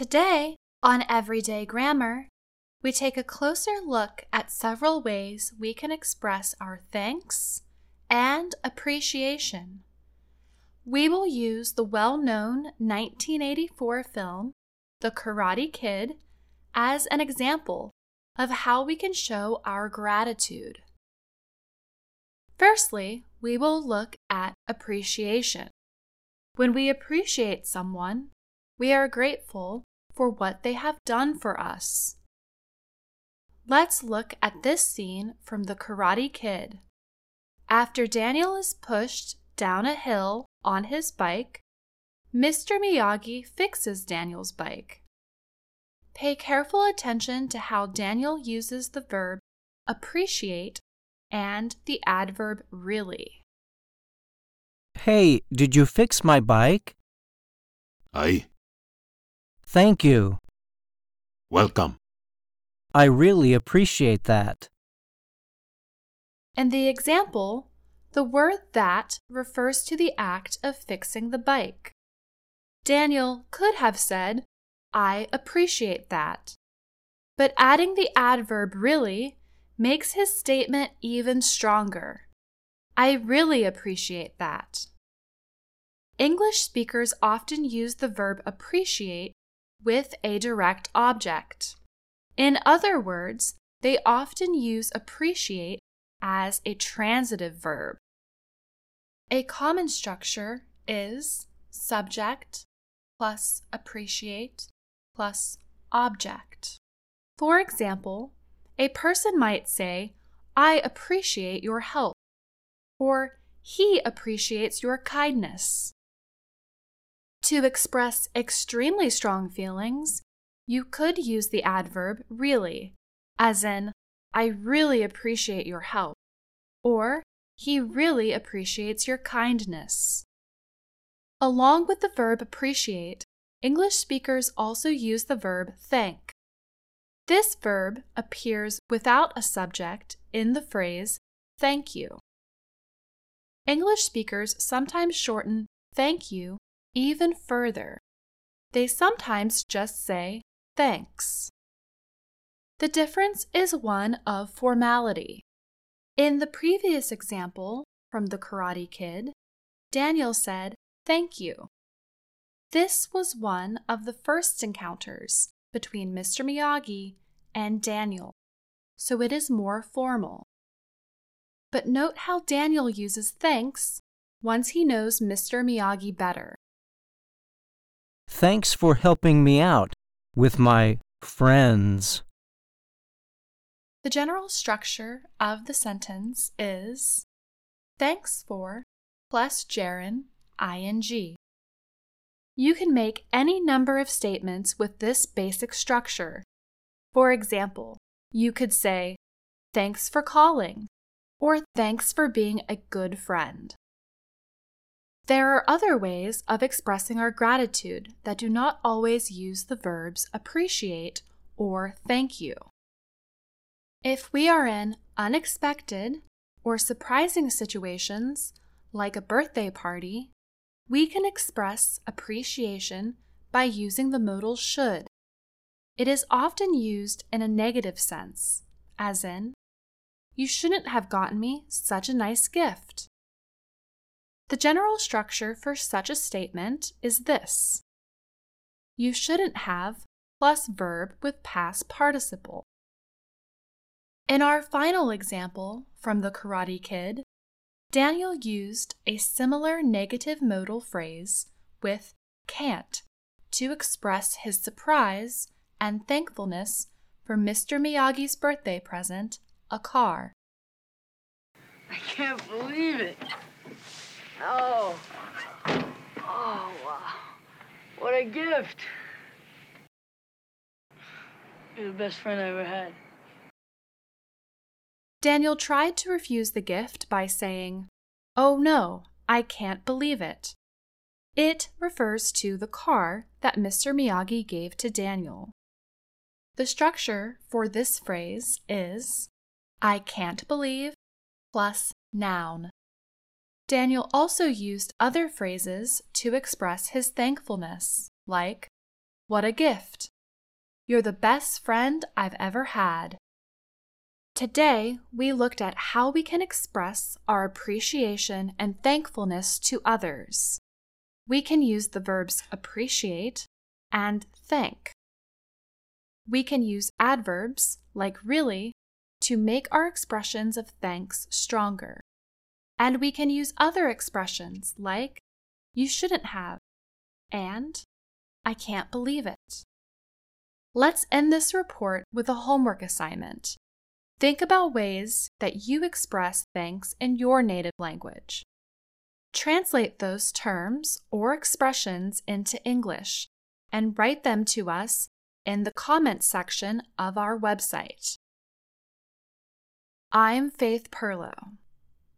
Today, on Everyday Grammar, we take a closer look at several ways we can express our thanks and appreciation. We will use the well known 1984 film, The Karate Kid, as an example of how we can show our gratitude. Firstly, we will look at appreciation. When we appreciate someone, we are grateful for what they have done for us. Let's look at this scene from The Karate Kid. After Daniel is pushed down a hill on his bike, Mr. Miyagi fixes Daniel's bike. Pay careful attention to how Daniel uses the verb appreciate and the adverb really. Hey, did you fix my bike? Aye, Thank you. welcome. I really appreciate that. In the example, the word that refers to the act of fixing the bike. Daniel could have said, I appreciate that. But adding the adverb really makes his statement even stronger. I really appreciate that. English speakers often use the verb appreciate with a direct object. In other words, they often use appreciate as a transitive verb. A common structure is subject plus appreciate plus object. For example, a person might say, I appreciate your help, or he appreciates your kindness. To express extremely strong feelings, you could use the adverb really, as in, I really appreciate your help, or he really appreciates your kindness. Along with the verb appreciate, English speakers also use the verb thank. This verb appears without a subject in the phrase thank you. English speakers sometimes shorten thank you even further. They sometimes just say thanks. The difference is one of formality. In the previous example from The Karate Kid, Daniel said, Thank you. This was one of the first encounters between Mr. Miyagi and Daniel, so it is more formal. But note how Daniel uses thanks once he knows Mr. Miyagi better. Thanks for helping me out with my friends. The general structure of the sentence is Thanks for plus gerund ing. You can make any number of statements with this basic structure. For example, you could say, Thanks for calling, or Thanks for being a good friend. There are other ways of expressing our gratitude that do not always use the verbs appreciate or thank you. If we are in unexpected or surprising situations, like a birthday party, we can express appreciation by using the modal should. It is often used in a negative sense, as in, You shouldn't have gotten me such a nice gift. The general structure for such a statement is this You shouldn't have plus verb with past participle. In our final example from The Karate Kid, Daniel used a similar negative modal phrase with can't to express his surprise and thankfulness for Mr. Miyagi's birthday present, a car. I can't believe it. Oh. Oh, wow. What a gift. You're the best friend I ever had. Daniel tried to refuse the gift by saying, Oh no, I can't believe it. It refers to the car that Mr. Miyagi gave to Daniel. The structure for this phrase is I can't believe plus noun. Daniel also used other phrases to express his thankfulness, like What a gift! You're the best friend I've ever had. Today, we looked at how we can express our appreciation and thankfulness to others. We can use the verbs appreciate and thank. We can use adverbs, like really, to make our expressions of thanks stronger. And we can use other expressions like you shouldn't have and I can't believe it. Let's end this report with a homework assignment. Think about ways that you express thanks in your native language. Translate those terms or expressions into English and write them to us in the comments section of our website. I'm Faith Pirlo.